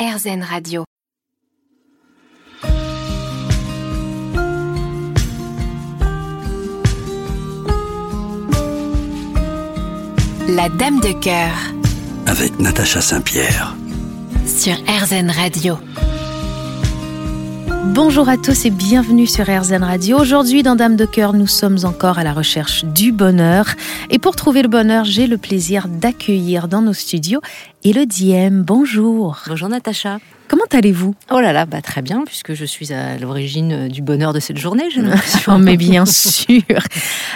RZN Radio. La Dame de cœur avec Natacha Saint-Pierre. sur RZN Radio. Bonjour à tous et bienvenue sur RZN Radio. Aujourd'hui, dans Dame de Cœur, nous sommes encore à la recherche du bonheur. Et pour trouver le bonheur, j'ai le plaisir d'accueillir dans nos studios Elodie M. Bonjour. Bonjour Natacha. Comment allez-vous? Oh là là, bah très bien, puisque je suis à l'origine euh, du bonheur de cette journée, j'ai l'impression. Mais bien sûr.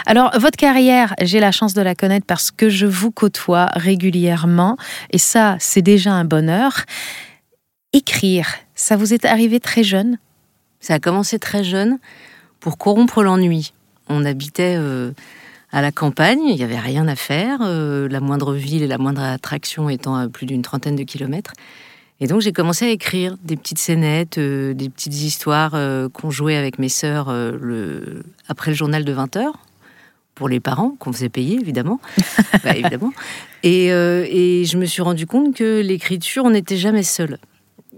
Alors, votre carrière, j'ai la chance de la connaître parce que je vous côtoie régulièrement. Et ça, c'est déjà un bonheur. Écrire, ça vous est arrivé très jeune? Ça a commencé très jeune pour corrompre l'ennui. On habitait euh, à la campagne, il n'y avait rien à faire, euh, la moindre ville et la moindre attraction étant à plus d'une trentaine de kilomètres. Et donc j'ai commencé à écrire des petites scénettes, euh, des petites histoires qu'on jouait avec mes sœurs le... après le journal de 20h, pour les parents, qu'on faisait payer évidemment. Bah, évidemment. Et, et je me suis rendu compte que l'écriture, on n'était jamais seul.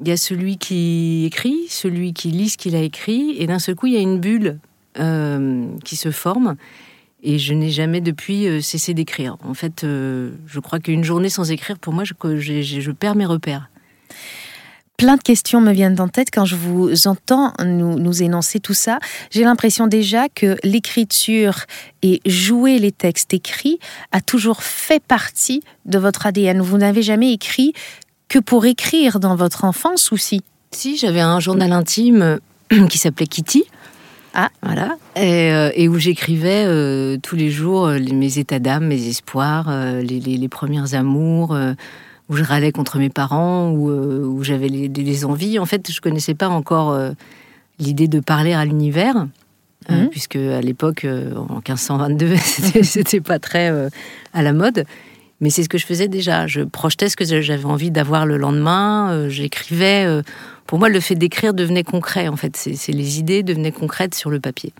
Il y a celui qui écrit, celui qui lit ce qu'il a écrit, et d'un seul coup, il y a une bulle euh, qui se forme. Et je n'ai jamais depuis euh, cessé d'écrire. En fait, euh, je crois qu'une journée sans écrire, pour moi, je, perds mes repères. Plein de questions me viennent en tête quand je vous entends nous, nous énoncer tout ça. J'ai l'impression déjà que l'écriture et jouer les textes écrits a toujours fait partie de votre ADN. Vous n'avez jamais écrit que pour écrire dans votre enfance ou si j'avais un journal intime euh, qui s'appelait Kitty. Ah. Voilà. Et, euh, et où j'écrivais euh, tous les jours les- mes états d'âme, mes espoirs, euh, les, les- les premières amours, où je râlais contre mes parents, où, où j'avais les envies. En fait, je connaissais pas encore l'idée de parler à l'univers. Mhm. puisque à l'époque, en 1522, c'était- c'était pas très à la mode. Mais c'est ce que je faisais déjà. Je projetais ce que j'avais envie d'avoir le lendemain. euh, J'écrivais. euh, pour moi, le fait d'écrire devenait concret. En fait, c'est les idées devenaient concrètes sur le papier.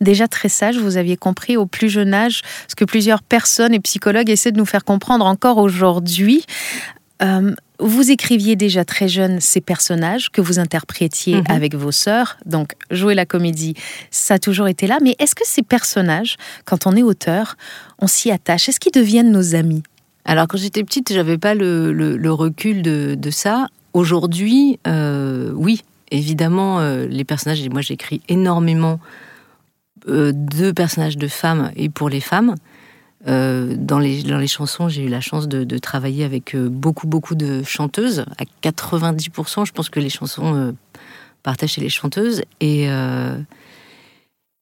Déjà très sage, vous aviez compris au plus jeune âge ce que plusieurs personnes et psychologues essaient de nous faire comprendre encore aujourd'hui. Euh, vous écriviez déjà très jeune ces personnages que vous interprétiez Mhm. avec vos sœurs, donc jouer la comédie, ça a toujours été là. Mais est-ce que ces personnages, quand on est auteur, on s'y attache? Est-ce qu'ils deviennent nos amis? Alors, quand j'étais petite, j'avais pas le, recul de, ça. Aujourd'hui, euh, oui, évidemment, euh, les personnages. et Moi, j'écris énormément euh, de personnages de femmes et pour les femmes. Dans, les, dans les chansons, j'ai eu la chance de, de travailler avec beaucoup, beaucoup de chanteuses. À 90%, je pense que les chansons partaient chez les chanteuses. Et,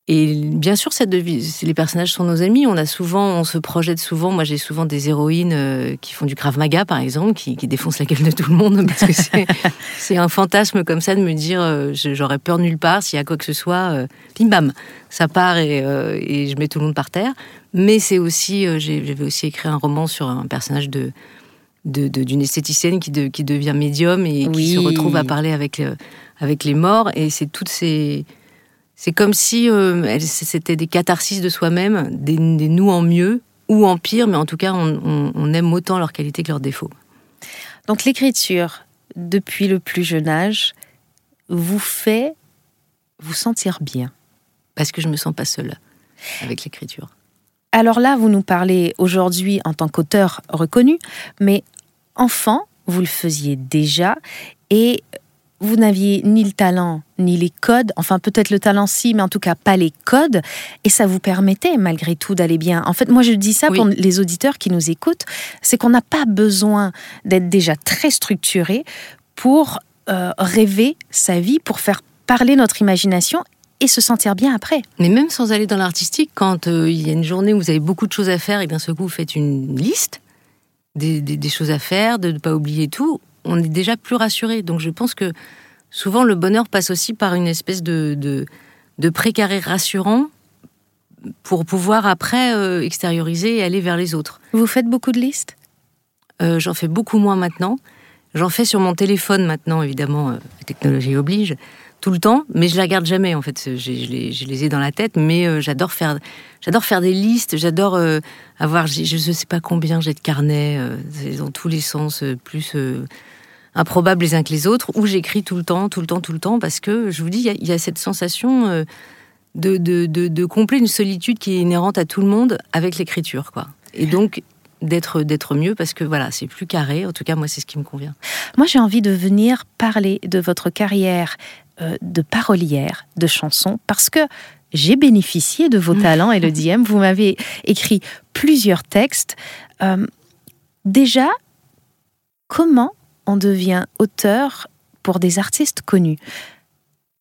et bien sûr, cette devise, les personnages sont nos amis. On a souvent, on se projette souvent. Moi, j'ai souvent des héroïnes euh, qui font du krav maga, par exemple, qui, qui défoncent la gueule de tout le monde parce que c'est, c'est un fantasme comme ça de me dire, euh, j'aurais peur nulle part s'il y a quoi que ce soit. euh, bim bam, ça part et, euh, et je mets tout le monde par terre. Mais c'est aussi, j'ai- j'avais aussi écrit un roman sur un personnage de de- de- d'une esthéticienne qui, de- qui devient médium et Oui. qui se retrouve à parler avec, avec les morts. Et c'est toutes ces. C'est comme si euh, c'était des catharsis de soi-même, des, des nous en mieux ou en pire, mais en tout cas, on, on- on aime autant leurs qualités que leurs défauts. Donc l'écriture, depuis le plus jeune âge, vous fait vous sentir bien. Parce que je me sens pas seule avec l'écriture. Alors là, vous nous parlez aujourd'hui en tant qu'auteur reconnu, mais enfant, vous le faisiez déjà et vous n'aviez ni le talent ni les codes, enfin peut-être le talent si, mais en tout cas pas les codes, et ça vous permettait malgré tout d'aller bien. En fait, moi je dis ça Oui. pour les auditeurs qui nous écoutent, c'est qu'on n'a pas besoin d'être déjà très structuré pour euh, rêver sa vie, pour faire parler notre imagination et se sentir bien après. Mais même sans aller dans l'artistique, quand euh, il y a une journée où vous avez beaucoup de choses à faire et d'un seul coup vous faites une liste des, des- des choses à faire, de ne pas oublier tout, on est déjà plus rassuré. Donc je pense que souvent le bonheur passe aussi par une espèce de, de, de précaré rassurant pour pouvoir après euh, extérioriser et aller vers les autres. Vous faites beaucoup de listes? Euh, J'en fais beaucoup moins maintenant. J'en fais sur mon téléphone maintenant, évidemment, euh, la technologie oblige, tout le temps, mais je la garde jamais en fait. Je les, je les ai dans la tête, mais j'adore faire, j'adore faire des listes. J'adore avoir, je ne sais pas combien j'ai de carnets dans tous les sens, plus improbables les uns que les autres, où j'écris tout le temps, tout le temps, tout le temps, parce que je vous dis, il y, a cette sensation euh, de, de, de, combler une solitude qui est inhérente à tout le monde avec l'écriture, quoi. Et donc d'être d'être mieux parce que voilà c'est plus carré en tout cas moi c'est ce qui me convient moi j'ai envie de venir parler de votre carrière euh, de parolière de chansons parce que j'ai bénéficié de vos talents, le Diem. Vous m'avez écrit plusieurs textes. Euh, déjà, comment on devient auteur pour des artistes connus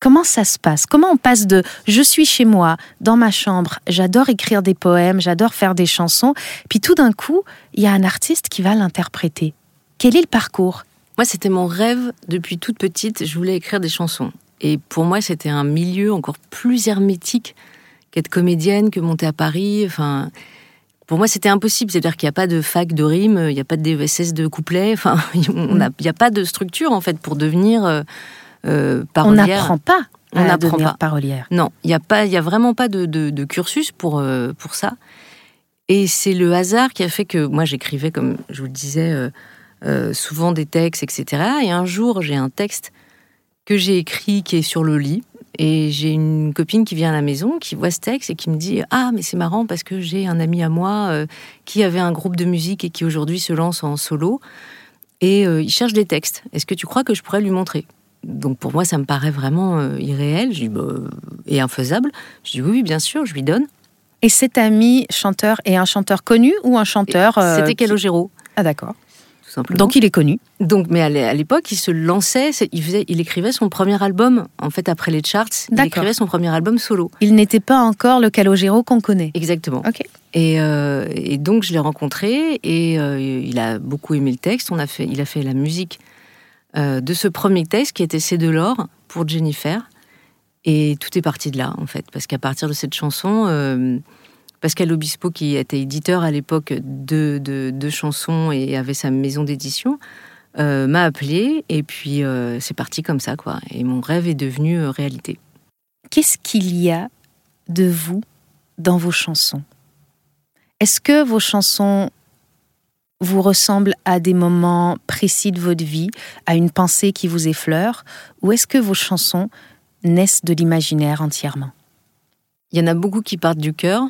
Comment ça se passe? Comment on passe de je suis chez moi, dans ma chambre, j'adore écrire des poèmes, j'adore faire des chansons, puis tout d'un coup, il y a un artiste qui va l'interpréter. Quel est le parcours? Moi, c'était mon rêve depuis toute petite, je voulais écrire des chansons. Et pour moi, c'était un milieu encore plus hermétique qu'être comédienne, que monter à Paris. Enfin, pour moi, c'était impossible. C'est-à-dire qu'il n'y a pas de fac de rime, il n'y a pas de DESS de couplet. Enfin, il n'y a pas de structure en fait pour devenir euh, euh parolière. On n'apprend pas. On n'apprend pas parolière. Non, il n'y a pas, il y a vraiment pas de, cursus pour euh, pour ça. Et c'est le hasard qui a fait que moi j'écrivais, comme je vous le disais, euh, souvent des textes, etc. Et un jour, j'ai un texte que j'ai écrit qui est sur le lit. Et j'ai une copine qui vient à la maison, qui voit ce texte et qui me dit Ah, mais c'est marrant parce que j'ai un ami à moi euh, qui avait un groupe de musique et qui aujourd'hui se lance en solo. Et euh, il cherche des textes. Est-ce que tu crois que je pourrais lui montrer? Donc pour moi, ça me paraît vraiment euh, irréel je dis, bah, et infaisable. Je dis Oui, oui, bien sûr, je lui donne. Et cet ami chanteur est un chanteur connu ou un chanteur. C'était Calogero. Ah, d'accord. Donc il est connu. Donc, mais à l'époque, il se lançait, il, faisait, il écrivait son premier album, en fait, après les charts, il écrivait son premier album solo. Il n'était pas encore le Calogero qu'on connaît. Exactement. Et, euh, et, donc, je l'ai rencontré et euh, il a beaucoup aimé le texte. On a fait, il a fait la musique euh, de ce premier texte qui était C'est de l'or pour Jennifer. Et tout est parti de là, en fait, parce qu'à partir de cette chanson, Pascal Obispo, qui était éditeur à l'époque de, chansons et avait sa maison d'édition, euh, m'a appelé et puis euh, c'est parti comme ça, quoi. Et mon rêve est devenu euh, réalité. Qu'est-ce qu'il y a de vous dans vos chansons? Est-ce que vos chansons vous ressemblent à des moments précis de votre vie, à une pensée qui vous effleure, ou est-ce que vos chansons naissent de l'imaginaire entièrement? Il y en a beaucoup qui partent du cœur,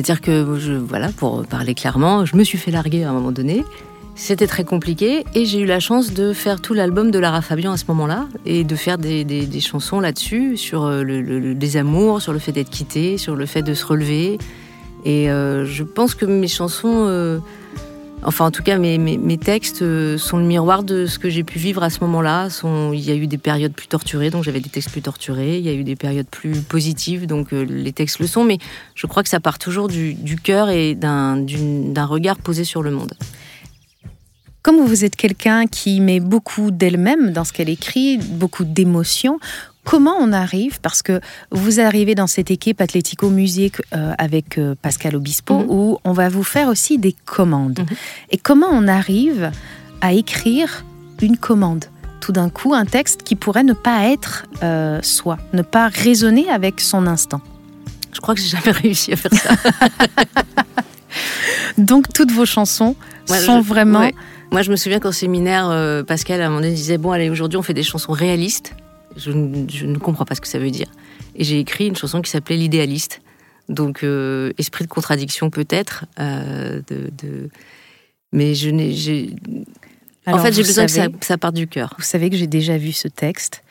c'est-à-dire que, voilà, pour parler clairement, je me suis fait larguer à un moment donné. C'était très compliqué et j'ai eu la chance de faire tout l'album de Lara Fabian à ce moment-là et de faire des, chansons là-dessus, sur euh, le, le, désamour, sur le fait d'être quitté, sur le fait de se relever. Et euh, je pense que mes chansons Enfin, en tout cas, mes, textes euh, sont le miroir de ce que j'ai pu vivre à ce moment-là. Il y a eu des périodes plus torturées, donc j'avais des textes plus torturés. Il y a eu des périodes plus positives, donc euh, les textes le sont. Mais je crois que ça part toujours du, du cœur et d'un regard posé sur le monde. Comme vous êtes quelqu'un qui met beaucoup d'elle-même dans ce qu'elle écrit, beaucoup d'émotions, Comment on arrive, parce que vous arrivez dans cette équipe Atlético Musique euh, avec euh, Pascal Obispo, mhm. où on va vous faire aussi des commandes. Mhm. Et comment on arrive à écrire une commande? Tout d'un coup, un texte qui pourrait ne pas être euh, soi, ne pas résonner avec son instant Je crois que j'ai jamais réussi à faire ça. Donc toutes vos chansons sont vraiment... Moi, je me souviens qu'au séminaire, Pascal, à un moment donné, disait, bon, allez, aujourd'hui, on fait des chansons réalistes. Je, ne comprends pas ce que ça veut dire. Et j'ai écrit une chanson qui s'appelait L'idéaliste. Donc, euh, esprit de contradiction peut-être. Euh, de, Mais je n'ai. En fait, j'ai besoin que ça, parte du cœur. Vous savez que j'ai déjà vu ce texte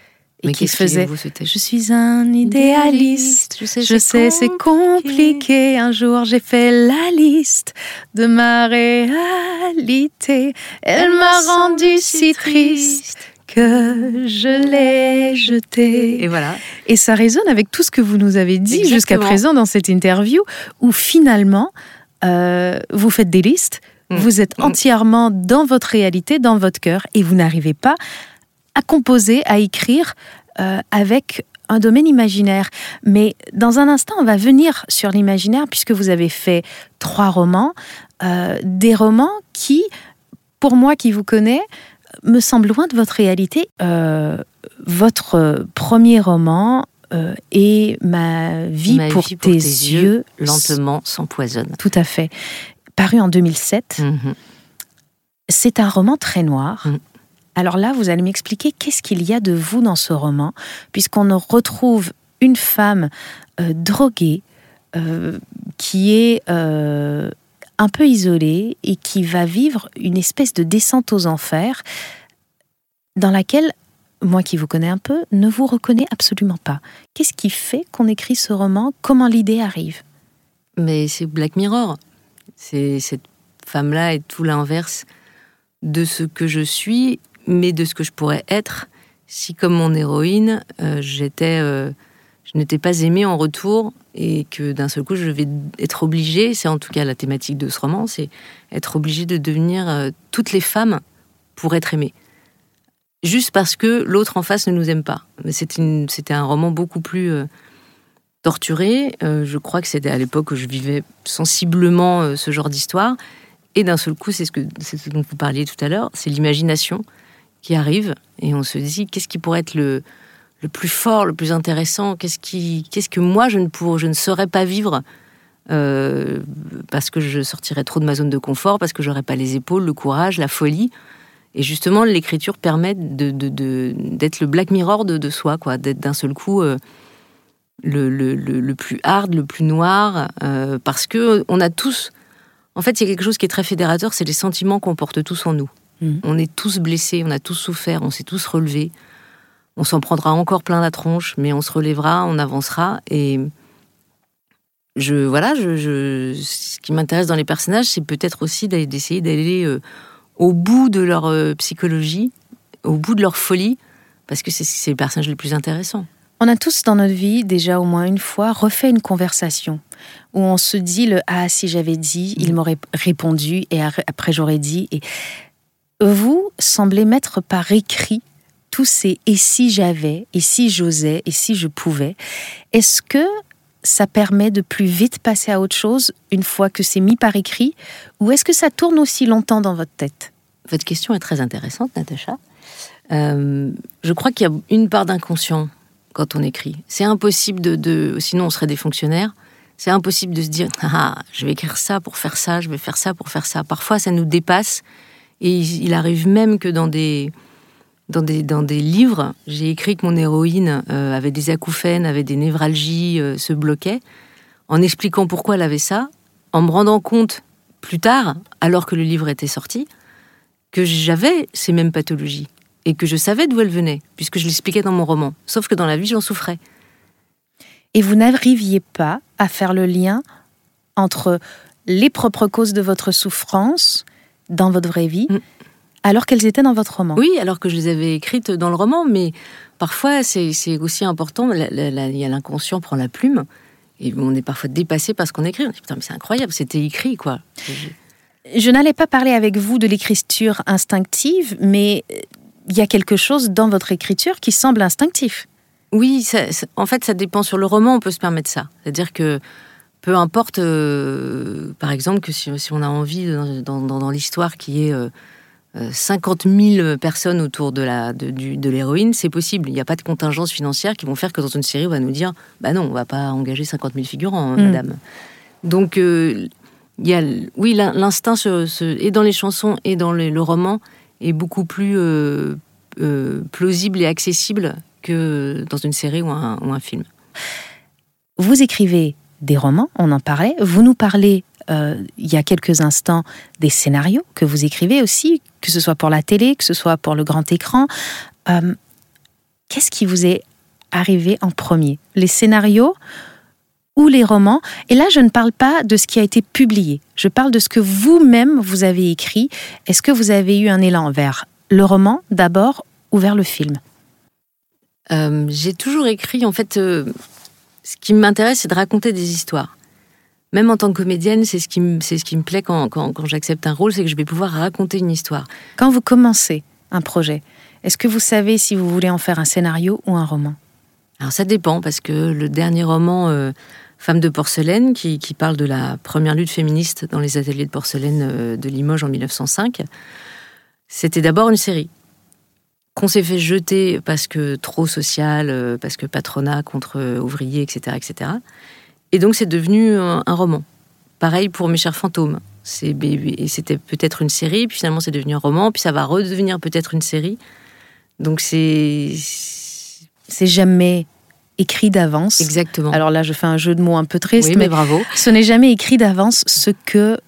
et qui faisait Je suis un idéaliste. Je sais, je sais c'est compliqué. Un jour, j'ai fait la liste de ma réalité. Elle m'a rendu si triste que je l'ai jeté. Et voilà. Et ça résonne avec tout ce que vous nous avez dit jusqu'à présent dans cette interview, où finalement, euh, vous faites des listes, mm. vous êtes mm. entièrement dans votre réalité, dans votre cœur, et vous n'arrivez pas à composer, à écrire euh, avec un domaine imaginaire. Mais dans un instant, on va venir sur l'imaginaire, puisque vous avez fait trois romans, euh, des romans qui, pour moi qui vous connais, me semble loin de votre réalité. Euh, votre premier roman euh, est Ma vie, pour, tes, yeux, lentement s'empoisonne. Tout à fait. Paru en 2007. Mhm. C'est un roman très noir. Mm. Alors là, vous allez m'expliquer qu'est-ce qu'il y a de vous dans ce roman, puisqu'on retrouve une femme euh, droguée euh, qui est euh, un peu isolée et qui va vivre une espèce de descente aux enfers dans laquelle, moi qui vous connais un peu, ne vous reconnais absolument pas. Qu'est-ce qui fait qu'on écrit ce roman? Comment l'idée arrive? Mais c'est Black Mirror. C'est cette femme-là est tout l'inverse de ce que je suis, mais de ce que je pourrais être si, comme mon héroïne, euh, j'étais, euh, je n'étais pas aimée en retour et que d'un seul coup je vais être obligée, c'est en tout cas la thématique de ce roman, c'est être obligée de devenir euh, toutes les femmes pour être aimée. Juste parce que l'autre en face ne nous aime pas. Mais c'était un roman beaucoup plus torturé. je crois que c'était à l'époque où je vivais sensiblement ce genre d'histoire. Et d'un seul coup, c'est ce, que, ce dont vous parliez tout à l'heure, c'est l'imagination qui arrive et on se dit qu'est-ce qui pourrait être le, le plus fort, le plus intéressant, qu'est-ce qui, qu'est-ce que moi je ne pourrais, je ne saurais pas vivre euh, parce que je sortirais trop de ma zone de confort, parce que j'aurais pas les épaules, le courage, la folie. Et justement, l'écriture permet de, d'être le black mirror de, soi, quoi, d'être d'un seul coup euh, le, le, le, plus hard, le plus noir, euh, parce que on a tous en fait, il y a quelque chose qui est très fédérateur, c'est les sentiments qu'on porte tous en nous. Mm. On est tous blessés, on a tous souffert, on s'est tous relevés. On s'en prendra encore plein la tronche, mais on se relèvera, on avancera. Et je, voilà, ce qui m'intéresse dans les personnages, c'est peut-être aussi d'essayer d'aller euh, au bout de leur euh, psychologie, au bout de leur folie, parce que c'est les personnages les plus intéressants. On a tous dans notre vie, déjà au moins une fois, refait une conversation où on se dit le Ah, si j'avais dit, il m'aurait répondu, et après j'aurais dit. Vous semblez mettre par écrit tous ces et si j'avais, et si j'osais, et si je pouvais. Est-ce que ça permet de plus vite passer à autre chose une fois que c'est mis par écrit, ou est-ce que ça tourne aussi longtemps dans votre tête? Votre question est très intéressante, Natacha. Euh, je crois qu'il y a une part d'inconscient quand on écrit. C'est impossible de, Sinon, on serait des fonctionnaires. C'est impossible de se dire ah, ah, je vais écrire ça pour faire ça, je vais faire ça pour faire ça. Parfois, ça nous dépasse. Et il, arrive même que dans des, dans des, dans des livres, j'ai écrit que mon héroïne euh, avait des acouphènes, avait des névralgies, euh, se bloquait, en expliquant pourquoi elle avait ça, en me rendant compte plus tard, alors que le livre était sorti, que j'avais ces mêmes pathologies et que je savais d'où elle venait, puisque je l'expliquais dans mon roman. Sauf que dans la vie, j'en souffrais. Et vous n'arriviez pas à faire le lien entre les propres causes de votre souffrance dans votre vraie vie, mm. Alors qu'elles étaient dans votre roman. Oui, alors que je les avais écrites dans le roman, mais parfois c'est aussi important, il y a l'inconscient prend la plume, et on est parfois dépassé par ce qu'on écrit. On dit, putain, mais c'est incroyable, c'était écrit, quoi. Je n'allais pas parler avec vous de l'écriture instinctive, mais il y a quelque chose dans votre écriture qui semble instinctif. Oui, en fait, ça dépend sur le roman, on peut se permettre ça. C'est-à-dire que peu importe, euh, par exemple, que si, on a envie dans, l'histoire qui est euh, 50 euh, 000 personnes autour de la de, l'héroïne, c'est possible. Il n'y a pas de contingence financière qui vont faire que dans une série, on va nous dire, bah non, on va pas engager 50 000 figurants, hein, mm. madame. Donc, euh, y a, oui, l'instinct et dans les chansons et dans le roman est beaucoup plus euh, euh, plausible et accessible que dans une série ou un, ou un, film. Vous écrivez des romans, on en parlait. Vous nous parlez euh, il y a quelques instants des scénarios que vous écrivez aussi, que ce soit pour la télé, que ce soit pour le grand écran. Qu'est-ce qui vous est arrivé en premier? Les scénarios ou les romans? Et là, je ne parle pas de ce qui a été publié. Je parle de ce que vous-même vous avez écrit. Est-ce que vous avez eu un élan vers le roman d'abord ou vers le film? Euh, J'ai toujours écrit, en fait, euh, ce qui m'intéresse, c'est de raconter des histoires. Même en tant que comédienne, c'est ce qui me, c'est ce qui me plaît quand, quand, quand j'accepte un rôle, c'est que je vais pouvoir raconter une histoire. Quand vous commencez un projet, est-ce que vous savez si vous voulez en faire un scénario ou un roman? Alors ça dépend, parce que le dernier roman, euh, Femme de porcelaine, qui, parle de la première lutte féministe dans les ateliers de porcelaine euh, de Limoges en 1905. C'était d'abord une série qu'on s'est fait jeter parce que trop social, euh, parce que patronat contre ouvriers, etc., etc. Et donc c'est devenu un, roman. Pareil pour Mes chers fantômes. C'était peut-être une série, puis finalement c'est devenu un roman, puis ça va redevenir peut-être une série. Donc c'est C'est jamais écrit d'avance. exactement. Alors là, je fais un jeu de mots un peu triste, oui, mais mais bravo. ce n'est jamais écrit d'avance ce que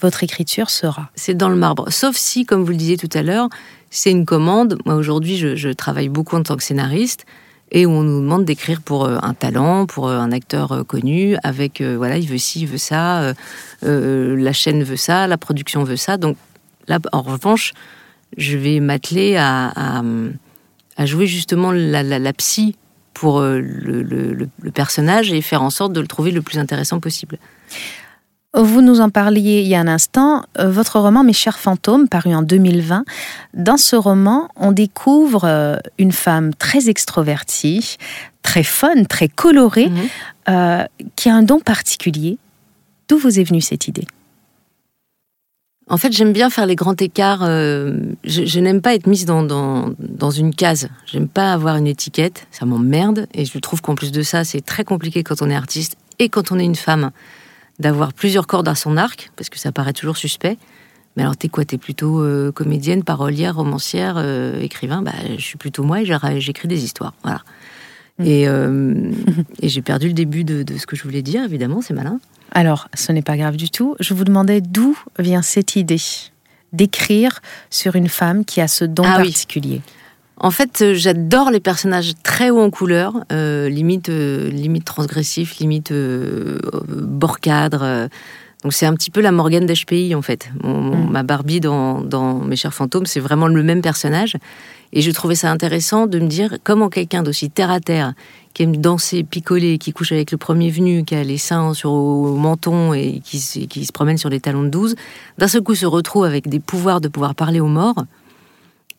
votre écriture sera. C'est dans le marbre. Sauf si, comme vous le disiez tout à l'heure, c'est une commande. Moi, aujourd'hui, je, je travaille beaucoup en tant que scénariste et où on nous demande d'écrire pour euh, un talent, pour euh, un acteur euh, connu, avec, voilà, il veut ci, il veut ça, la chaîne veut ça, la production veut ça. Donc là, en revanche, je vais m'atteler à, à, jouer justement la, la, psy pour le- le personnage et faire en sorte de le trouver le plus intéressant possible. Vous nous en parliez il y a un instant, euh, votre roman Mes chers fantômes, paru en 2020. Dans ce roman, on découvre euh, une femme très extrovertie, très fun, très colorée, Mhm. euh, qui a un don particulier. D'où vous est venue cette idée? En fait, j'aime bien faire les grands écarts. je je n'aime pas être mise dans, dans, dans une case. J'aime pas avoir une étiquette. Ça m'emmerde. Et je trouve qu'en plus de ça, c'est très compliqué quand on est artiste et quand on est une femme d'avoir plusieurs cordes à son arc, parce que ça paraît toujours suspect. Mais alors, t'es quoi? T'es plutôt euh, comédienne, parolière, romancière, euh, écrivain? Bah, Je suis plutôt moi et j'écris des histoires. Voilà. Et, euh, et j'ai perdu le début de, de ce que je voulais dire, évidemment, c'est malin. Alors, ce n'est pas grave du tout. Je vous demandais d'où vient cette idée d'écrire sur une femme qui a ce don Ah oui. En fait, euh, j'adore les personnages très hauts en couleur, euh, limite, euh, limite transgressif, limite euh, bord cadre. Donc c'est un petit peu la Morgane d'HPI en fait. Mon- mon- Mm. Ma Barbie dans, dans Mes chers fantômes, c'est vraiment le même personnage. Et je trouvais ça intéressant de me dire comment quelqu'un d'aussi terre à terre, qui aime danser, picoler, qui couche avec le premier venu, qui a les seins sur au menton et qui, se- qui se promène sur les talons de 12, d'un seul coup se retrouve avec des pouvoirs de pouvoir parler aux morts.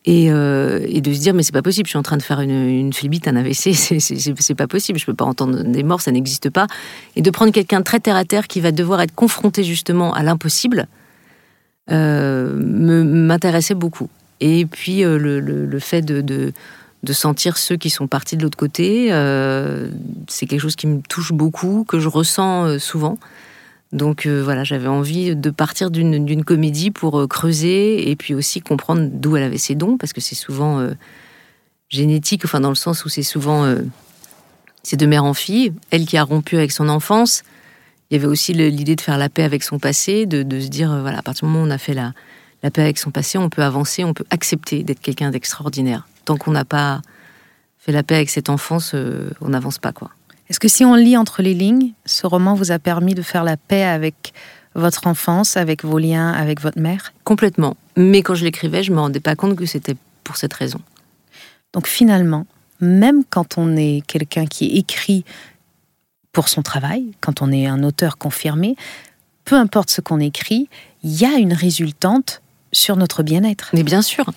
Et, euh, et de se dire mais c'est pas possible, je suis en train de faire une, une un AVC, c'est- pas possible, je peux pas entendre des morts, ça n'existe pas. Et de prendre quelqu'un très terre à terre qui va devoir être confronté justement à l'impossible, euh, m'intéressait beaucoup. Et puis euh, le, fait de, de, de sentir ceux qui sont partis de l'autre côté, c'est quelque chose qui me touche beaucoup, que je ressens souvent. Donc euh, voilà, j'avais envie de partir d'une comédie pour euh, creuser et puis aussi comprendre d'où elle avait ses dons, parce que c'est souvent euh, génétique, enfin dans le sens où c'est souvent c'est de mère en fille. Elle qui a rompu avec son enfance, il y avait aussi l'idée de faire la paix avec son passé, de, de se dire, voilà, à partir du moment où on a fait la, la paix avec son passé, on peut avancer, on peut accepter d'être quelqu'un d'extraordinaire. Tant qu'on n'a pas fait la paix avec cette enfance, on n'avance pas, quoi. Est-ce que si on lit entre les lignes, ce roman vous a permis de faire la paix avec votre enfance, avec vos liens avec votre mère? Complètement. Mais quand je l'écrivais, je me rendais pas compte que c'était pour cette raison. Donc finalement, même quand on est quelqu'un qui écrit pour son travail, quand on est un auteur confirmé, peu importe ce qu'on écrit, il y a une résultante sur notre bien-être. Mais bien sûr.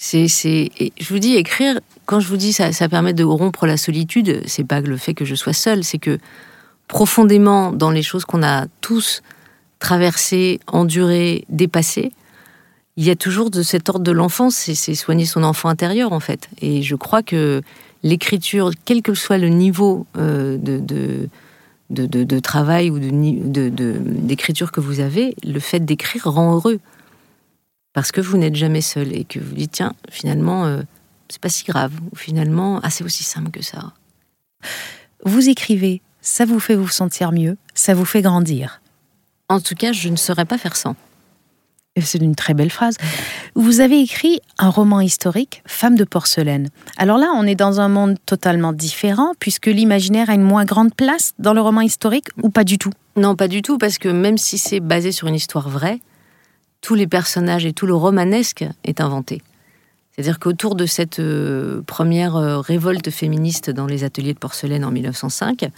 C'est, je vous dis, écrire, quand je vous dis ça, ça permet de rompre la solitude, c'est pas le fait que je sois seule, c'est que profondément dans les choses qu'on a tous traversées, endurées, dépassées, il y a toujours de cet ordre de l'enfance, c'est, soigner son enfant intérieur en fait. Et je crois que l'écriture, quel que soit le niveau euh, de, travail ou d'écriture que vous avez, le fait d'écrire rend heureux parce que vous n'êtes jamais seul et que vous dites tiens finalement euh, c'est pas si grave ou finalement ah c'est aussi simple que ça Vous écrivez, ça vous fait vous sentir mieux, ça vous fait grandir. en tout cas je ne saurais pas faire sans C'est une très belle phrase. Vous avez écrit un roman historique, Femme de porcelaine. Alors là, on est dans un monde totalement différent, puisque l'imaginaire a une moins grande place dans le roman historique, ou pas du tout? Non pas du tout parce que même si c'est basé sur une histoire vraie tous les personnages et tout le romanesque est inventé c'est-à-dire qu'autour de cette euh, première euh, révolte féministe dans les ateliers de porcelaine en 1905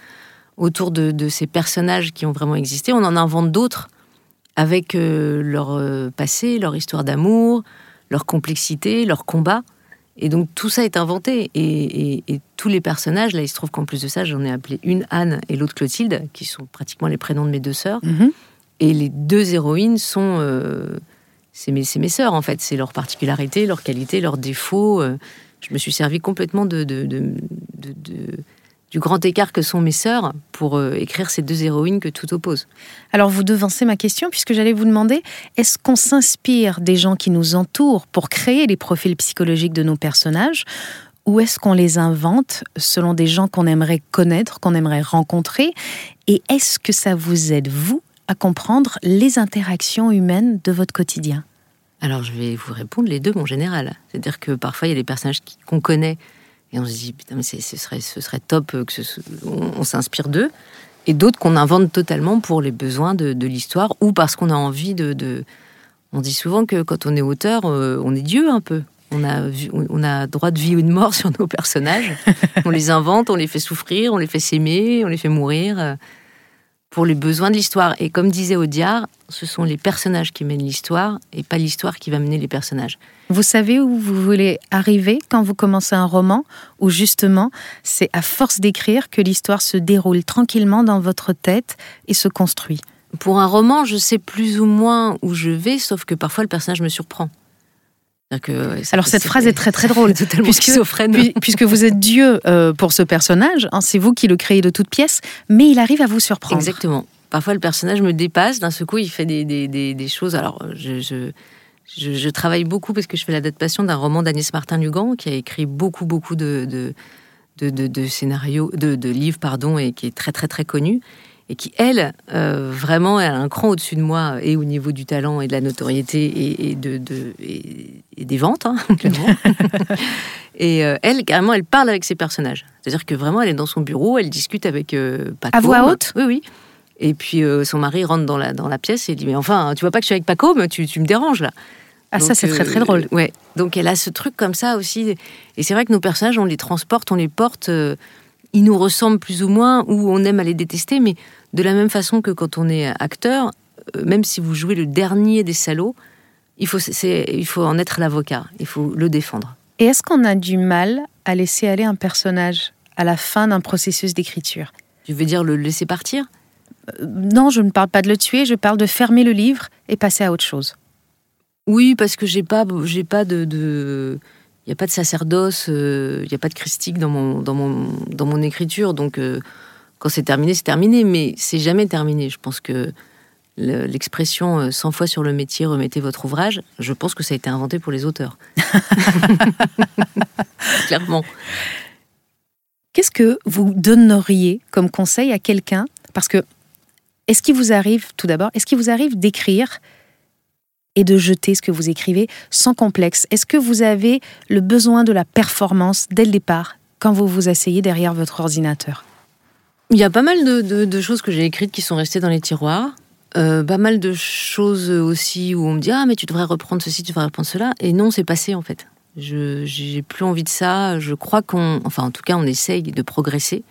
autour de, ces personnages qui ont vraiment existé on en invente d'autres avec euh, leur passé, leur histoire d'amour, leur complexité, leur combat. Et donc tout ça est inventé. Et, tous les personnages, là il se trouve qu'en plus de ça, j'en ai appelé une Anne et l'autre Clotilde, qui sont pratiquement les prénoms de mes deux sœurs. Mhm. Et les deux héroïnes sont... euh, c'est mes, mes sœurs en fait, c'est leurs particularités, leurs qualités, leurs défauts. euh. je me suis servi complètement de- du grand écart que sont mes sœurs pour euh, écrire ces deux héroïnes que tout oppose. Alors vous devancez ma question puisque j'allais vous demander, est-ce qu'on s'inspire des gens qui nous entourent pour créer les profils psychologiques de nos personnages ou est-ce qu'on les invente selon des gens qu'on aimerait connaître, qu'on aimerait rencontrer? Et est-ce que ça vous aide, vous, à comprendre les interactions humaines de votre quotidien Alors je vais vous répondre les deux, mon général. C'est-à-dire que parfois il y a des personnages qu'on connaît et on se dit, putain, mais ce serait, ce serait top que on, s'inspire d'eux. Et d'autres qu'on invente totalement pour les besoins de, l'histoire ou parce qu'on a envie de, On dit souvent que quand on est auteur, euh, on est Dieu un peu. On a, on a droit de vie ou de mort sur nos personnages. on les invente, on les fait souffrir, on les fait s'aimer, on les fait mourir pour les besoins de l'histoire. Et comme disait Audiard, ce sont les personnages qui mènent l'histoire et pas l'histoire qui va mener les personnages. Vous savez où vous voulez arriver quand vous commencez un roman Ou justement, c'est à force d'écrire que l'histoire se déroule tranquillement dans votre tête et se construit? Pour un roman, je sais plus ou moins où je vais, sauf que parfois le personnage me surprend. Alors cette phrase est très très drôle, puisque, puisque vous êtes Dieu euh, pour ce personnage, hein, c'est vous qui le créez de toutes pièces, mais il arrive à vous surprendre. Exactement. Parfois le personnage me dépasse, d'un seul coup il fait des, des, des, choses. Alors je, je, je, travaille beaucoup parce que je fais l'adaptation d'un roman d'Agnès Martin-Lugan qui a écrit beaucoup beaucoup de, de, de, de scénarios, de, de livres pardon, et qui est très très très connu et qui, elle, euh, vraiment, a un cran au-dessus de moi, et au niveau du talent et de la notoriété et, de, et, des ventes, hein, clairement. et euh, elle, carrément, elle parle avec ses personnages. C'est-à-dire que vraiment, elle est dans son bureau, elle discute avec euh, Paco. À voix haute? Oui, oui. Et puis son mari rentre dans la, dans la pièce et dit Mais enfin, tu vois pas que je suis avec Paco, mais tu, tu me déranges là. Ah, ça, c'est très très drôle. ouais. Donc elle a ce truc comme ça aussi. Et c'est vrai que nos personnages, on les transporte, on les porte. ils nous ressemblent plus ou moins, ou on aime à les détester, mais de la même façon que quand on est acteur, euh, même si vous jouez le dernier des salauds, il faut, il faut en être l'avocat, il faut le défendre. Et est-ce qu'on a du mal à laisser aller un personnage à la fin d'un processus d'écriture? Tu veux dire le laisser partir? Euh, Non, je ne parle pas de le tuer, je parle de fermer le livre et passer à autre chose. Oui, parce que j'ai pas, j'ai pas de, il n'y a pas de sacerdoce, euh, il n'y a pas de christique dans mon, dans mon, dans mon écriture, donc quand c'est terminé, c'est terminé, mais c'est jamais terminé. Je pense que l'expression 100 euh, fois sur le métier, remettez votre ouvrage, je pense que ça a été inventé pour les auteurs. Clairement. Qu'est-ce que vous donneriez comme conseil à quelqu'un? Parce que, est-ce qu'il vous arrive, tout d'abord, est-ce qu'il vous arrive d'écrire et de jeter ce que vous écrivez sans complexe? Est-ce que vous avez le besoin de la performance dès le départ quand vous vous asseyez derrière votre ordinateur? Il y a pas mal de, choses que j'ai écrites qui sont restées dans les tiroirs. Euh, pas mal de choses aussi où on me dit ah mais tu devrais reprendre ceci, tu devrais reprendre cela. Et non, c'est passé en fait. Je j'ai plus envie de ça. Je crois qu'on, enfin en tout cas, on essaye de progresser.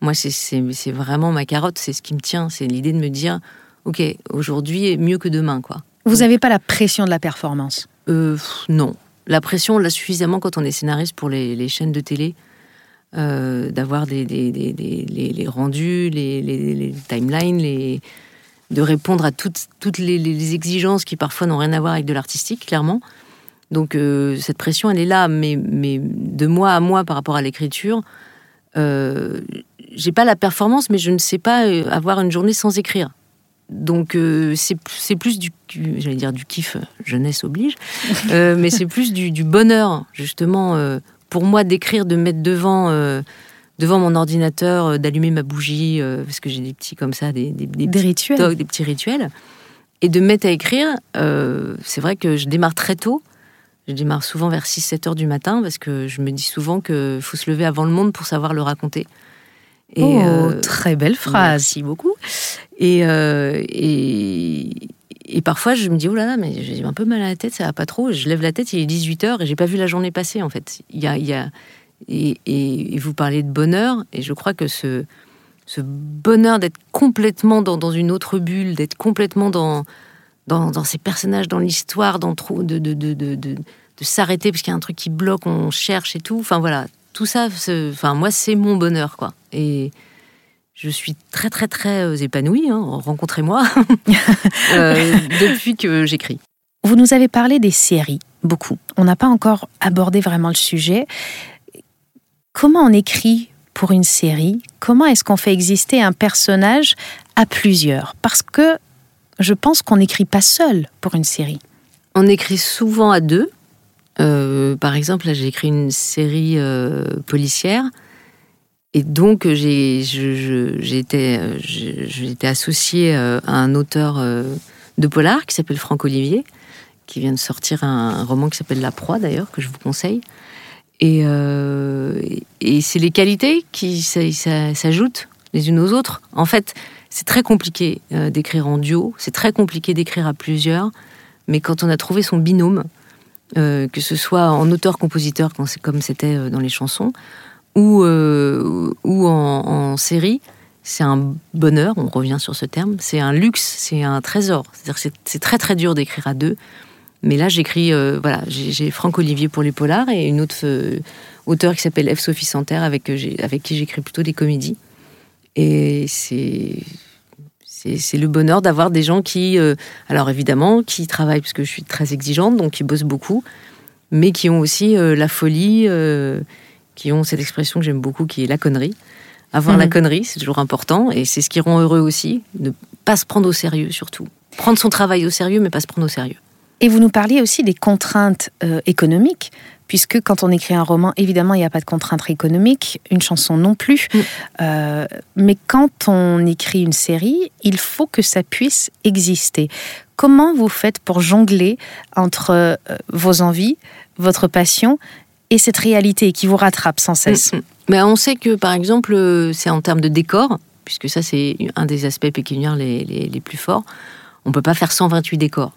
Moi, c'est vraiment ma carotte, c'est ce qui me tient, c'est l'idée de me dire ok, aujourd'hui est mieux que demain quoi. Vous n'avez pas la pression de la performance? Euh, Non, la pression on l'a suffisamment quand on est scénariste pour les chaînes de télé. Euh, d'avoir des, les, rendus, les, timelines, de répondre à toutes, les, exigences qui parfois n'ont rien à voir avec de l'artistique, clairement. Donc euh, cette pression, elle est là, mais, de mois à mois par rapport à l'écriture, euh, j'ai pas la performance, mais je ne sais pas euh, avoir une journée sans écrire. Donc c'est plus du, j'allais dire du kiff, jeunesse oblige, mais c'est plus du, bonheur justement pour moi d'écrire, de mettre devant, euh, devant mon ordinateur, euh, d'allumer ma bougie, euh, parce que j'ai des petits comme ça, des, des, rituels. des petits rituels, et de mettre à écrire, c'est vrai que je démarre très tôt. Je démarre souvent vers 6-7 heures du matin, parce que je me dis souvent qu'il faut se lever avant le monde pour savoir le raconter. Et, oh, très belle phrase. Merci beaucoup. Et, et, et parfois, je me dis, oh là là, mais j'ai un peu mal à la tête, ça va pas trop. Je lève la tête, il est 18h et j'ai pas vu la journée passer, en fait. Il y a, il y a... Et, vous parlez de bonheur, et je crois que ce, ce bonheur d'être complètement dans, dans, une autre bulle, d'être complètement dans, dans, ces personnages, dans l'histoire, de, de, de, de, de s'arrêter parce qu'il y a un truc qui bloque, on cherche et tout. Enfin voilà, tout ça, enfin moi, c'est mon bonheur, quoi. Et je suis très très très euh, épanouie, hein, rencontrez-moi, euh, depuis que j'écris. Vous nous avez parlé des séries, beaucoup. On n'a pas encore abordé vraiment le sujet. Comment on écrit pour une série, comment est-ce qu'on fait exister un personnage à plusieurs? Parce que je pense qu'on n'écrit pas seul pour une série. On écrit souvent à deux. Euh, par exemple, là, j'ai écrit une série euh, policière. Et donc, j'ai été, associée à un auteur de polar qui s'appelle Franck Olivier, qui vient de sortir un, roman qui s'appelle La Proie, d'ailleurs, que je vous conseille. Et, euh, et c'est les qualités qui s'ajoutent les unes aux autres. En fait, c'est très compliqué euh, d'écrire en duo, c'est très compliqué d'écrire à plusieurs, mais quand on a trouvé son binôme, euh, que ce soit en auteur-compositeur, comme c'était dans les chansons, ou, ou en, série, c'est un bonheur, on revient sur ce terme, c'est un luxe, c'est un trésor. C'est très très dur d'écrire à deux. Mais là, j'écris, euh, voilà, j'ai Franck Olivier pour les polars et une autre euh, auteure qui s'appelle F. Sophie Santerre avec, euh, avec qui j'écris plutôt des comédies. Et c'est c'est le bonheur d'avoir des gens qui, alors évidemment, qui travaillent parce que je suis très exigeante, donc qui bossent beaucoup, mais qui ont aussi la folie, qui ont cette expression que j'aime beaucoup, qui est la connerie. Avoir la mhm. connerie, c'est toujours important, et c'est ce qui rend heureux aussi, ne pas se prendre au sérieux surtout. Prendre son travail au sérieux, mais pas se prendre au sérieux. Et vous nous parliez aussi des contraintes euh, économiques, puisque quand on écrit un roman, évidemment, il n'y a pas de contraintes économiques, une chanson non plus. Mm. Euh, mais quand on écrit une série, il faut que ça puisse exister. Comment vous faites pour jongler entre euh, vos envies, votre passion et cette réalité qui vous rattrape sans cesse mm, mm. Mais On sait que, par exemple, c'est en termes de décor, puisque ça, c'est un des aspects pécuniaires les, les, plus forts. On ne peut pas faire 128 décors.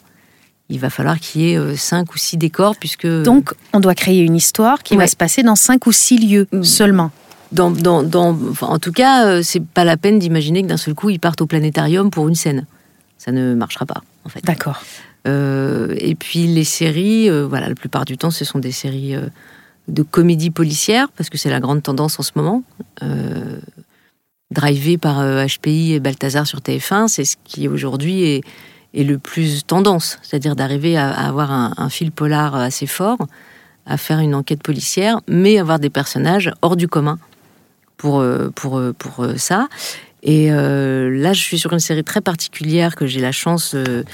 Il va falloir qu'il y ait 5 euh, ou 6 décors, puisque... Donc, on doit créer une histoire qui va se passer dans 5 ou 6 lieux mm. seulement. Dans, dans, dans en tout cas, euh, c'est pas la peine d'imaginer que d'un seul coup, ils partent au planétarium pour une scène. Ça ne marchera pas, en fait. D'accord. Euh, et puis les séries, voilà, la plupart du temps, ce sont des séries de comédie policière, parce que c'est la grande tendance en ce moment. Euh, par HPI euh, et Balthazar sur TF1, c'est ce qui aujourd'hui est, le plus tendance, c'est-à-dire d'arriver à, avoir un, fil polar assez fort, à faire une enquête policière, mais avoir des personnages hors du commun pour, euh, pour, pour ça. Et là, je suis sur une série très particulière que j'ai la chance de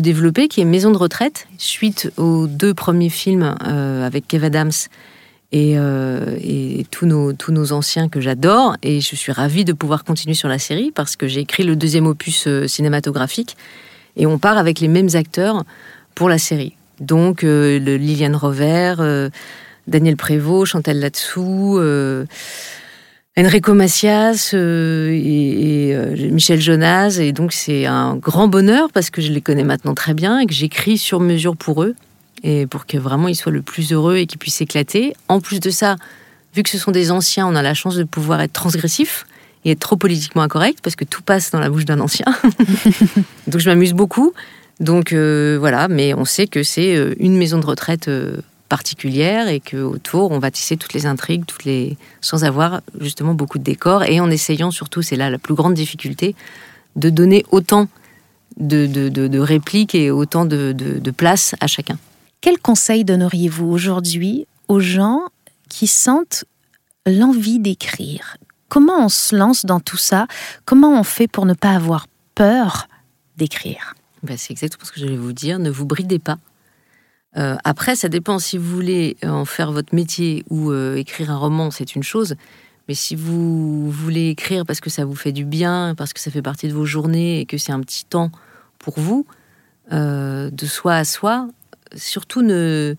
développer, qui est Maison de retraite, suite aux deux premiers films avec Kev Adams euh, et, tous, nos, anciens que j'adore. Et je suis ravie de pouvoir continuer sur la série parce que j'ai écrit le deuxième opus euh, cinématographique et on part avec les mêmes acteurs pour la série. Donc euh, Liliane Rover, Daniel Prévost, Chantal Latsou, Enrico Macias et, et Michel Jonas. Et donc c'est un grand bonheur parce que je les connais maintenant très bien et que j'écris sur mesure pour eux et pour que vraiment ils soient le plus heureux et qu'ils puissent éclater. En plus de ça, vu que ce sont des anciens, on a la chance de pouvoir être transgressif et être trop politiquement incorrect parce que tout passe dans la bouche d'un ancien. Donc je m'amuse beaucoup. Donc euh, voilà, mais on sait que c'est euh, une maison de retraite euh, particulière et que autour on va tisser toutes les intrigues, toutes les sans avoir justement beaucoup de décors et en essayant surtout, c'est là la plus grande difficulté, de donner autant de, de, répliques et autant de, de place à chacun. Quel conseil donneriez-vous aujourd'hui aux gens qui sentent l'envie d'écrire? Comment on se lance dans tout ça? Comment on fait pour ne pas avoir peur d'écrire? Ben, C'est exactement ce que j'allais vous dire. Ne vous bridez pas. Euh, après, ça dépend si vous voulez en faire votre métier ou euh, écrire un roman, c'est une chose. Mais si vous voulez écrire parce que ça vous fait du bien, parce que ça fait partie de vos journées et que c'est un petit temps pour vous, euh, de soi à soi, surtout ne,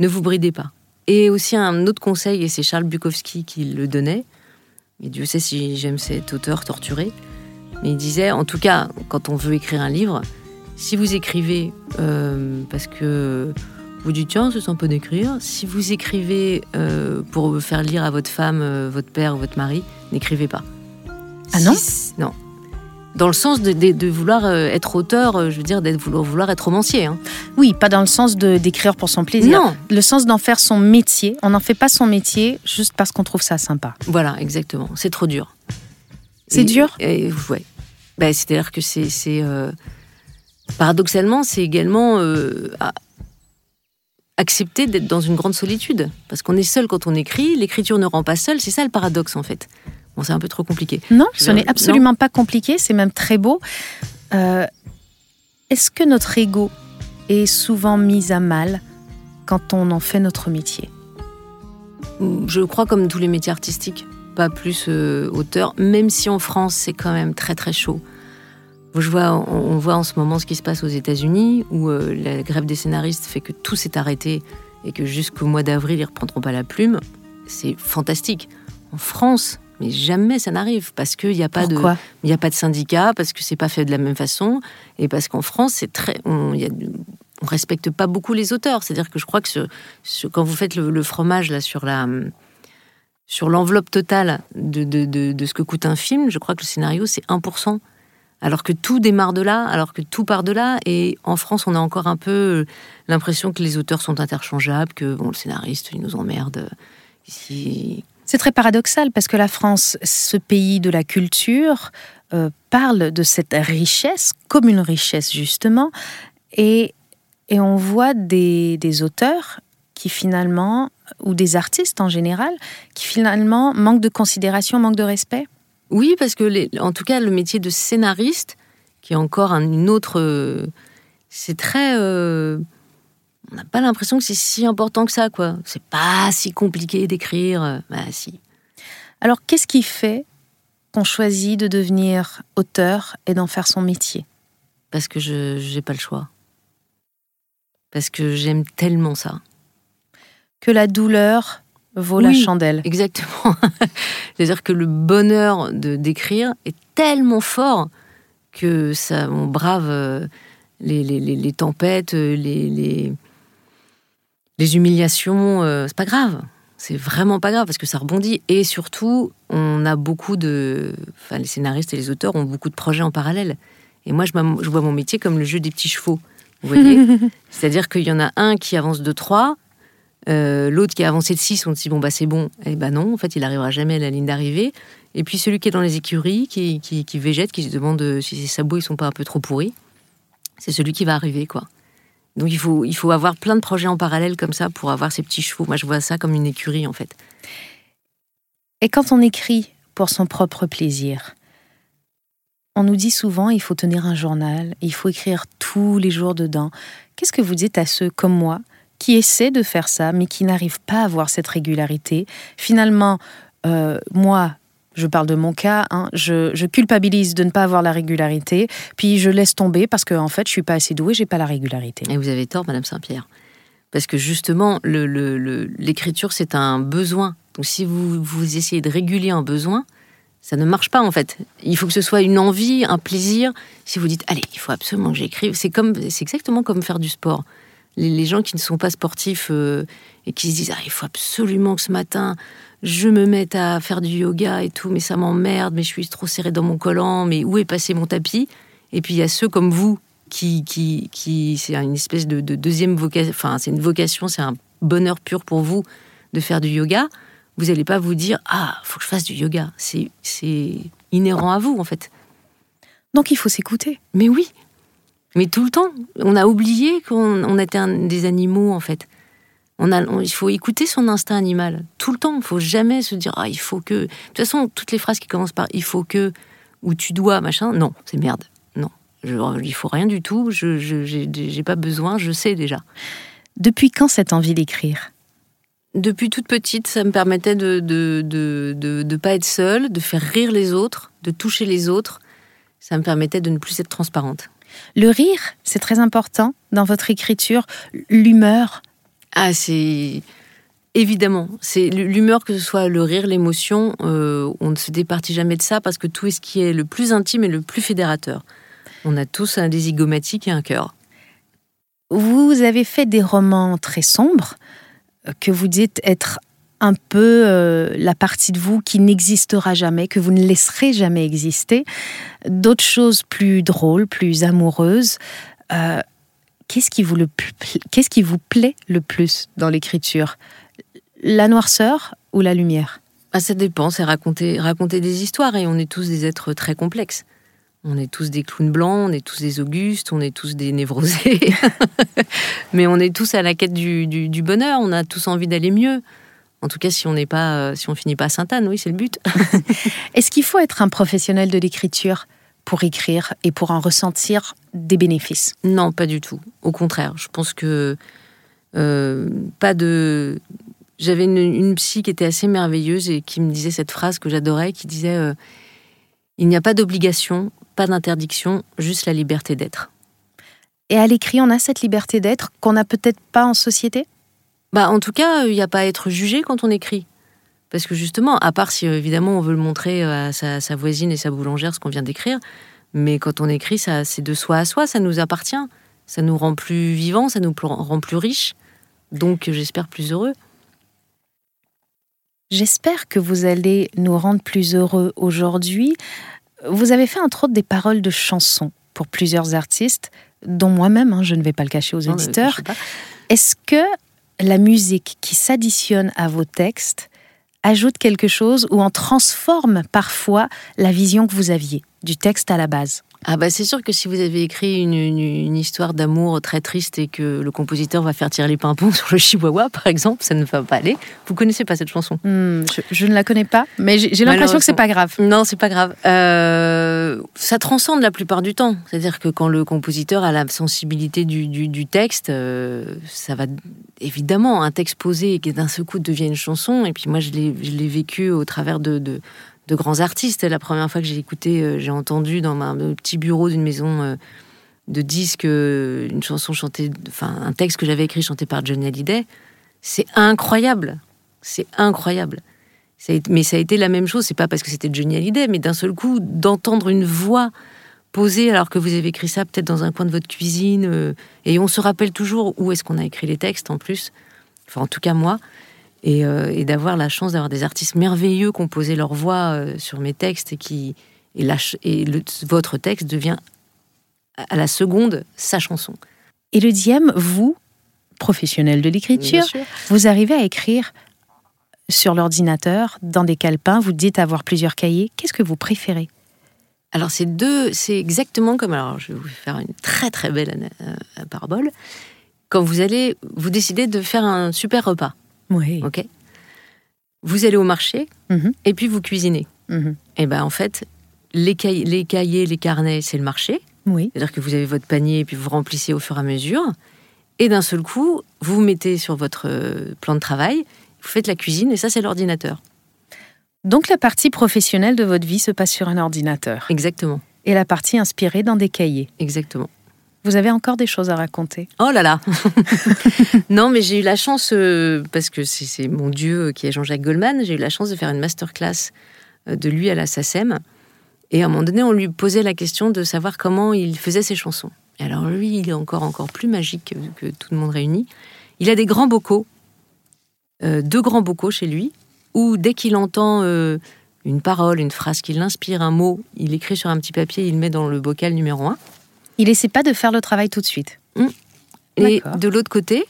ne vous bridez pas. Et aussi un autre conseil, et c'est Charles Bukowski qui le donnait, et Dieu sait si j'aime cet auteur torturé, mais il disait, en tout cas, quand on veut écrire un livre, si vous écrivez euh, parce que vous dites tiens, c'est sympa d'écrire, si vous écrivez euh, pour faire lire à votre femme, euh, votre père ou votre mari, n'écrivez pas. Ah non Non, dans le sens de, vouloir euh, être auteur, je veux dire, d'être vouloir, vouloir être romancier. Hein. Oui, pas dans le sens d'écrire pour son plaisir. Non. Le sens d'en faire son métier. On n'en fait pas son métier juste parce qu'on trouve ça sympa. Voilà, exactement. C'est trop dur. C'est dur et, Ouais. Ben, C'est-à-dire que c'est. Euh, paradoxalement, c'est également accepter d'être dans une grande solitude. Parce qu'on est seul quand on écrit, l'écriture ne rend pas seul, c'est ça le paradoxe en fait. Bon, c'est un peu trop compliqué. Non, ce n'est absolument pas compliqué, c'est même très beau. Euh, est-ce que notre ego est souvent mis à mal quand on en fait notre métier? Je crois comme tous les métiers artistiques, pas plus euh, auteur, même si en France c'est quand même très très chaud. Je vois, on, voit en ce moment ce qui se passe aux États-Unis, où euh, la grève des scénaristes fait que tout s'est arrêté et que jusqu'au mois d'avril, ils reprendront pas la plume. C'est fantastique. En France, mais jamais ça n'arrive parce qu'il n'y a pas de, il a pas de syndicat, parce que c'est pas fait de la même façon, et parce qu'en France, c'est très, on, y on respecte pas beaucoup les auteurs. C'est-à-dire que je crois que ce, quand vous faites le, fromage là sur la sur l'enveloppe totale de, de, de, ce que coûte un film, je crois que le scénario c'est 1% alors que tout démarre de là, alors que tout part de là. Et en France, on a encore un peu euh, l'impression que les auteurs sont interchangeables, que bon, le scénariste, il nous emmerde. Ici. C'est très paradoxal parce que la France, ce pays de la culture, euh, parle de cette richesse comme une richesse justement, et, et on voit des, des auteurs qui finalement, ou des artistes en général, qui finalement manquent de considération, manquent de respect. Oui, parce que, en tout cas, le métier de scénariste, qui est encore une autre. c'est très. Euh, on n'a pas l'impression que c'est si important que ça, quoi. C'est pas si compliqué d'écrire. Bah, si. Alors, qu'est-ce qui fait qu'on choisit de devenir auteur et d'en faire son métier? Parce que je n'ai pas le choix. Parce que j'aime tellement ça. Que la douleur vaut la chandelle. Exactement. C'est-à-dire que le bonheur de d'écrire est tellement fort que ça, on brave euh, les, les, les, tempêtes, euh, les, les, humiliations. Euh, c'est pas grave. C'est vraiment pas grave parce que ça rebondit. Et surtout, on a beaucoup de. Enfin, les scénaristes et les auteurs ont beaucoup de projets en parallèle. Et moi, je, je vois mon métier comme le jeu des petits chevaux. Vous voyez C'est-à-dire qu'il y en a un qui avance de trois, euh, l'autre qui a avancé de 6, on se dit bon bah c'est bon. Eh ben non, en fait il arrivera jamais à la ligne d'arrivée. Et puis celui qui est dans les écuries, qui, qui, végète, qui se demande euh, si ses sabots ils sont pas un peu trop pourris, c'est celui qui va arriver quoi. Donc il faut, il faut avoir plein de projets en parallèle comme ça pour avoir ces petits chevaux. Moi je vois ça comme une écurie en fait. Et quand on écrit pour son propre plaisir, on nous dit souvent il faut tenir un journal, il faut écrire tous les jours dedans. Qu'est-ce que vous dites à ceux comme moi qui essaient de faire ça, mais qui n'arrivent pas à avoir cette régularité. Finalement, euh, moi, je parle de mon cas, hein, je, culpabilise de ne pas avoir la régularité, puis je laisse tomber parce qu'en en fait, je suis pas assez douée, j'ai pas la régularité. Et vous avez tort, Madame Saint-Pierre, parce que justement, l'écriture, c'est un besoin. Donc, si vous, vous essayez de réguler un besoin, ça ne marche pas en fait. Il faut que ce soit une envie, un plaisir. Si vous dites, allez, il faut absolument que j'écrive, c'est exactement comme faire du sport les, gens qui ne sont pas sportifs euh, et qui se disent ah, il faut absolument que ce matin je me mette à faire du yoga et tout, mais ça m'emmerde, mais je suis trop serré dans mon collant, mais où est passé mon tapis? Et puis il y a ceux comme vous qui, qui, qui c'est une espèce de, deuxième vocation, enfin c'est une vocation, c'est un bonheur pur pour vous de faire du yoga. Vous n'allez pas vous dire ah faut que je fasse du yoga, c'est inhérent à vous en fait. Donc il faut s'écouter. Mais oui, mais tout le temps. On a oublié qu'on était des animaux, en fait. On a, il faut écouter son instinct animal. Tout le temps. Il faut jamais se dire, ah, il faut que. De toute façon, toutes les phrases qui commencent par il faut que, ou tu dois, machin, non, c'est merde. Non. Je, il faut rien du tout. Je j'ai pas besoin, je sais déjà. Depuis quand cette envie d'écrire? Depuis toute petite, ça me permettait de de, de, de, de pas être seule, de faire rire les autres, de toucher les autres. Ça me permettait de ne plus être transparente. Le rire, c'est très important dans votre écriture, l'humeur. Ah, c'est évidemment, c'est l'humeur que ce soit le rire, l'émotion, euh, on ne se départit jamais de ça parce que tout est ce qui est le plus intime et le plus fédérateur. On a tous un des et un cœur. Vous avez fait des romans très sombres euh, que vous dites être un peu euh, la partie de vous qui n'existera jamais, que vous ne laisserez jamais exister, d'autres choses plus drôles, plus amoureuses. Euh, qu'est-ce qui vous le qu'est-ce qui vous plaît le plus dans l'écriture? La noirceur ou la lumière? Ah, Ça dépend, c'est raconter, raconter des histoires et on est tous des êtres très complexes. On est tous des clowns blancs, on est tous des augustes, on est tous des névrosés. Mais on est tous à la quête du bonheur, on a tous envie d'aller mieux. En tout cas, si on n'est pas, euh, si on finit pas à Sainte-Anne, oui, c'est le but. Est-ce qu'il faut être un professionnel de l'écriture pour écrire et pour en ressentir des bénéfices? Non, pas du tout. Au contraire, je pense que euh, pas de. J'avais une, psy qui était assez merveilleuse et qui me disait cette phrase que j'adorais, qui disait euh, il n'y a pas d'obligation, pas d'interdiction, juste la liberté d'être. Et à l'écrit, on a cette liberté d'être qu'on n'a peut-être pas en société? Bah, en tout cas, il n'y a pas à être jugé quand on écrit. Parce que justement, à part si évidemment on veut le montrer à sa, voisine et sa boulangère ce qu'on vient d'écrire, mais quand on écrit, ça, c'est de soi à soi, ça nous appartient. Ça nous rend plus vivants, ça nous rend plus riches. Donc j'espère plus heureux. J'espère que vous allez nous rendre plus heureux aujourd'hui. Vous avez fait entre autres des paroles de chansons pour plusieurs artistes, dont moi-même, hein, je ne vais pas le cacher aux éditeurs. Est-ce que la musique qui s'additionne à vos textes ajoute quelque chose ou en transforme parfois la vision que vous aviez du texte à la base ah bah c'est sûr que si vous avez écrit une, histoire d'amour très triste et que le compositeur va faire tirer les pimpons sur le chihuahua, par exemple, ça ne va pas aller. Vous connaissez pas cette chanson hmm, je, ne la connais pas, mais j'ai l'impression que c'est pas grave. Non, c'est pas grave. Euh, ça transcende la plupart du temps. C'est-à-dire que quand le compositeur a la sensibilité du, texte, euh, ça va évidemment un texte posé et qui d'un seul coup devient une chanson. Et puis moi, je l'ai vécu au travers de de grands artistes. La première fois que j'ai écouté, euh, j'ai entendu dans un petit bureau d'une maison euh, de disques euh, une chanson chantée, enfin un texte que j'avais écrit chanté par Johnny Hallyday. C'est incroyable, c'est incroyable. mais ça a été la même chose. C'est pas parce que c'était Johnny Hallyday, mais d'un seul coup d'entendre une voix posée alors que vous avez écrit ça peut-être dans un coin de votre cuisine. et on se rappelle toujours où est-ce qu'on a écrit les textes en plus. Enfin, en tout cas moi. Euh, et, d'avoir la chance d'avoir des artistes merveilleux composer leur voix euh, sur mes textes et qui et, et votre texte devient à la seconde sa chanson. Et le diem, vous, professionnel de l'écriture, vous arrivez à écrire sur l'ordinateur, dans des calepins, vous dites avoir plusieurs cahiers. Qu'est-ce que vous préférez? Alors c'est deux, c'est exactement comme alors je vais vous faire une très très belle euh, parabole. Quand vous allez, vous décidez de faire un super repas. Oui. Ok. Vous allez au marché mhm. et puis vous cuisinez. Mhm. Et ben en fait, les, cahiers, les, cahiers, les carnets, c'est le marché. Oui. C'est-à-dire que vous avez votre panier et puis vous remplissez au fur et à mesure. Et d'un seul coup, vous vous mettez sur votre euh, plan de travail, vous faites la cuisine et ça, c'est l'ordinateur. Donc la partie professionnelle de votre vie se passe sur un ordinateur. Exactement. Et la partie inspirée dans des cahiers. Exactement. Vous avez encore des choses à raconter Oh là là Non, mais j'ai eu la chance, euh, parce que c'est mon dieu qui est Jean-Jacques Goldman, j'ai eu la chance de faire une masterclass euh, de lui à la SACEM. Et à un moment donné, on lui posait la question de savoir comment il faisait ses chansons. Et alors lui, il est encore, encore plus magique que, tout le monde réuni. Il a des grands bocaux, euh, deux grands bocaux chez lui, où dès qu'il entend une parole, une phrase qui l'inspire, un mot, il écrit sur un petit papier, il met dans le bocal numéro un. Il essaie pas de faire le travail tout de suite. Mmh. Et de l'autre côté,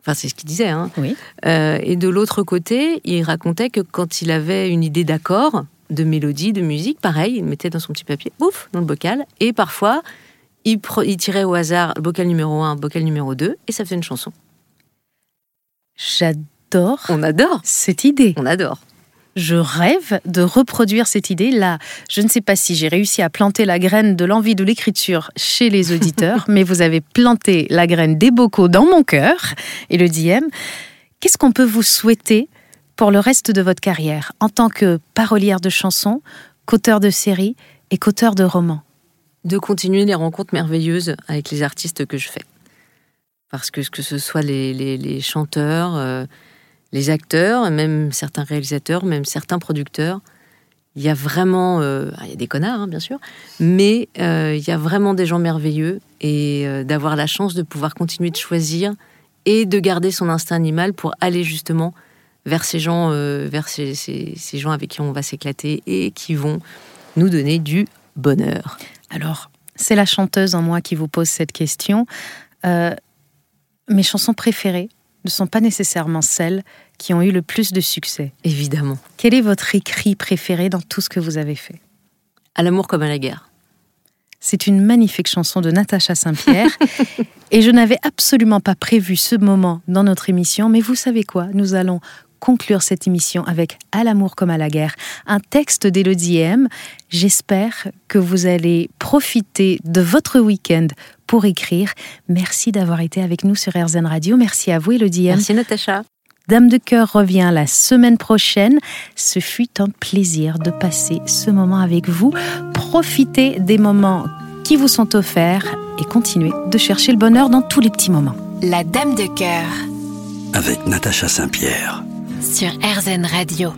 enfin c'est ce qu'il disait, hein, oui. Euh, et de l'autre côté, il racontait que quand il avait une idée d'accord, de mélodie, de musique, pareil, il mettait dans son petit papier, ouf, dans le bocal, et parfois il, il tirait au hasard le bocal numéro 1, bocal numéro 2, et ça faisait une chanson. J'adore. On adore. Cette idée. On adore je rêve de reproduire cette idée-là. Je ne sais pas si j'ai réussi à planter la graine de l'envie de l'écriture chez les auditeurs, mais vous avez planté la graine des bocaux dans mon cœur et le diem. Qu'est-ce qu'on peut vous souhaiter pour le reste de votre carrière en tant que parolière de chansons, qu'auteur de séries et qu'auteur de romans? De continuer les rencontres merveilleuses avec les artistes que je fais. Parce que que ce soit les, chanteurs, euh, les acteurs, même certains réalisateurs, même certains producteurs, il y a vraiment, euh, il y a des connards hein, bien sûr, mais euh, il y a vraiment des gens merveilleux et euh, d'avoir la chance de pouvoir continuer de choisir et de garder son instinct animal pour aller justement vers ces gens, vers ces, gens avec qui on va s'éclater et qui vont nous donner du bonheur. Alors, c'est la chanteuse en moi qui vous pose cette question. mes chansons préférées, ne sont pas nécessairement celles qui ont eu le plus de succès. Évidemment. Quel est votre écrit préféré dans tout ce que vous avez fait? À l'amour comme à la guerre. C'est une magnifique chanson de Natacha Saint-Pierre. et je n'avais absolument pas prévu ce moment dans notre émission, mais vous savez quoi? Nous allons conclure cette émission avec À l'amour comme à la guerre, un texte d'Élodie M. J'espère que vous allez profiter de votre week-end pour écrire. Merci d'avoir été avec nous sur RZN Radio. Merci à vous, Élodie M. Merci, Natacha. Dame de cœur revient la semaine prochaine. Ce fut un plaisir de passer ce moment avec vous. Profitez des moments qui vous sont offerts et continuez de chercher le bonheur dans tous les petits moments. La Dame de cœur Avec Natacha Saint-Pierre sur RZN Radio.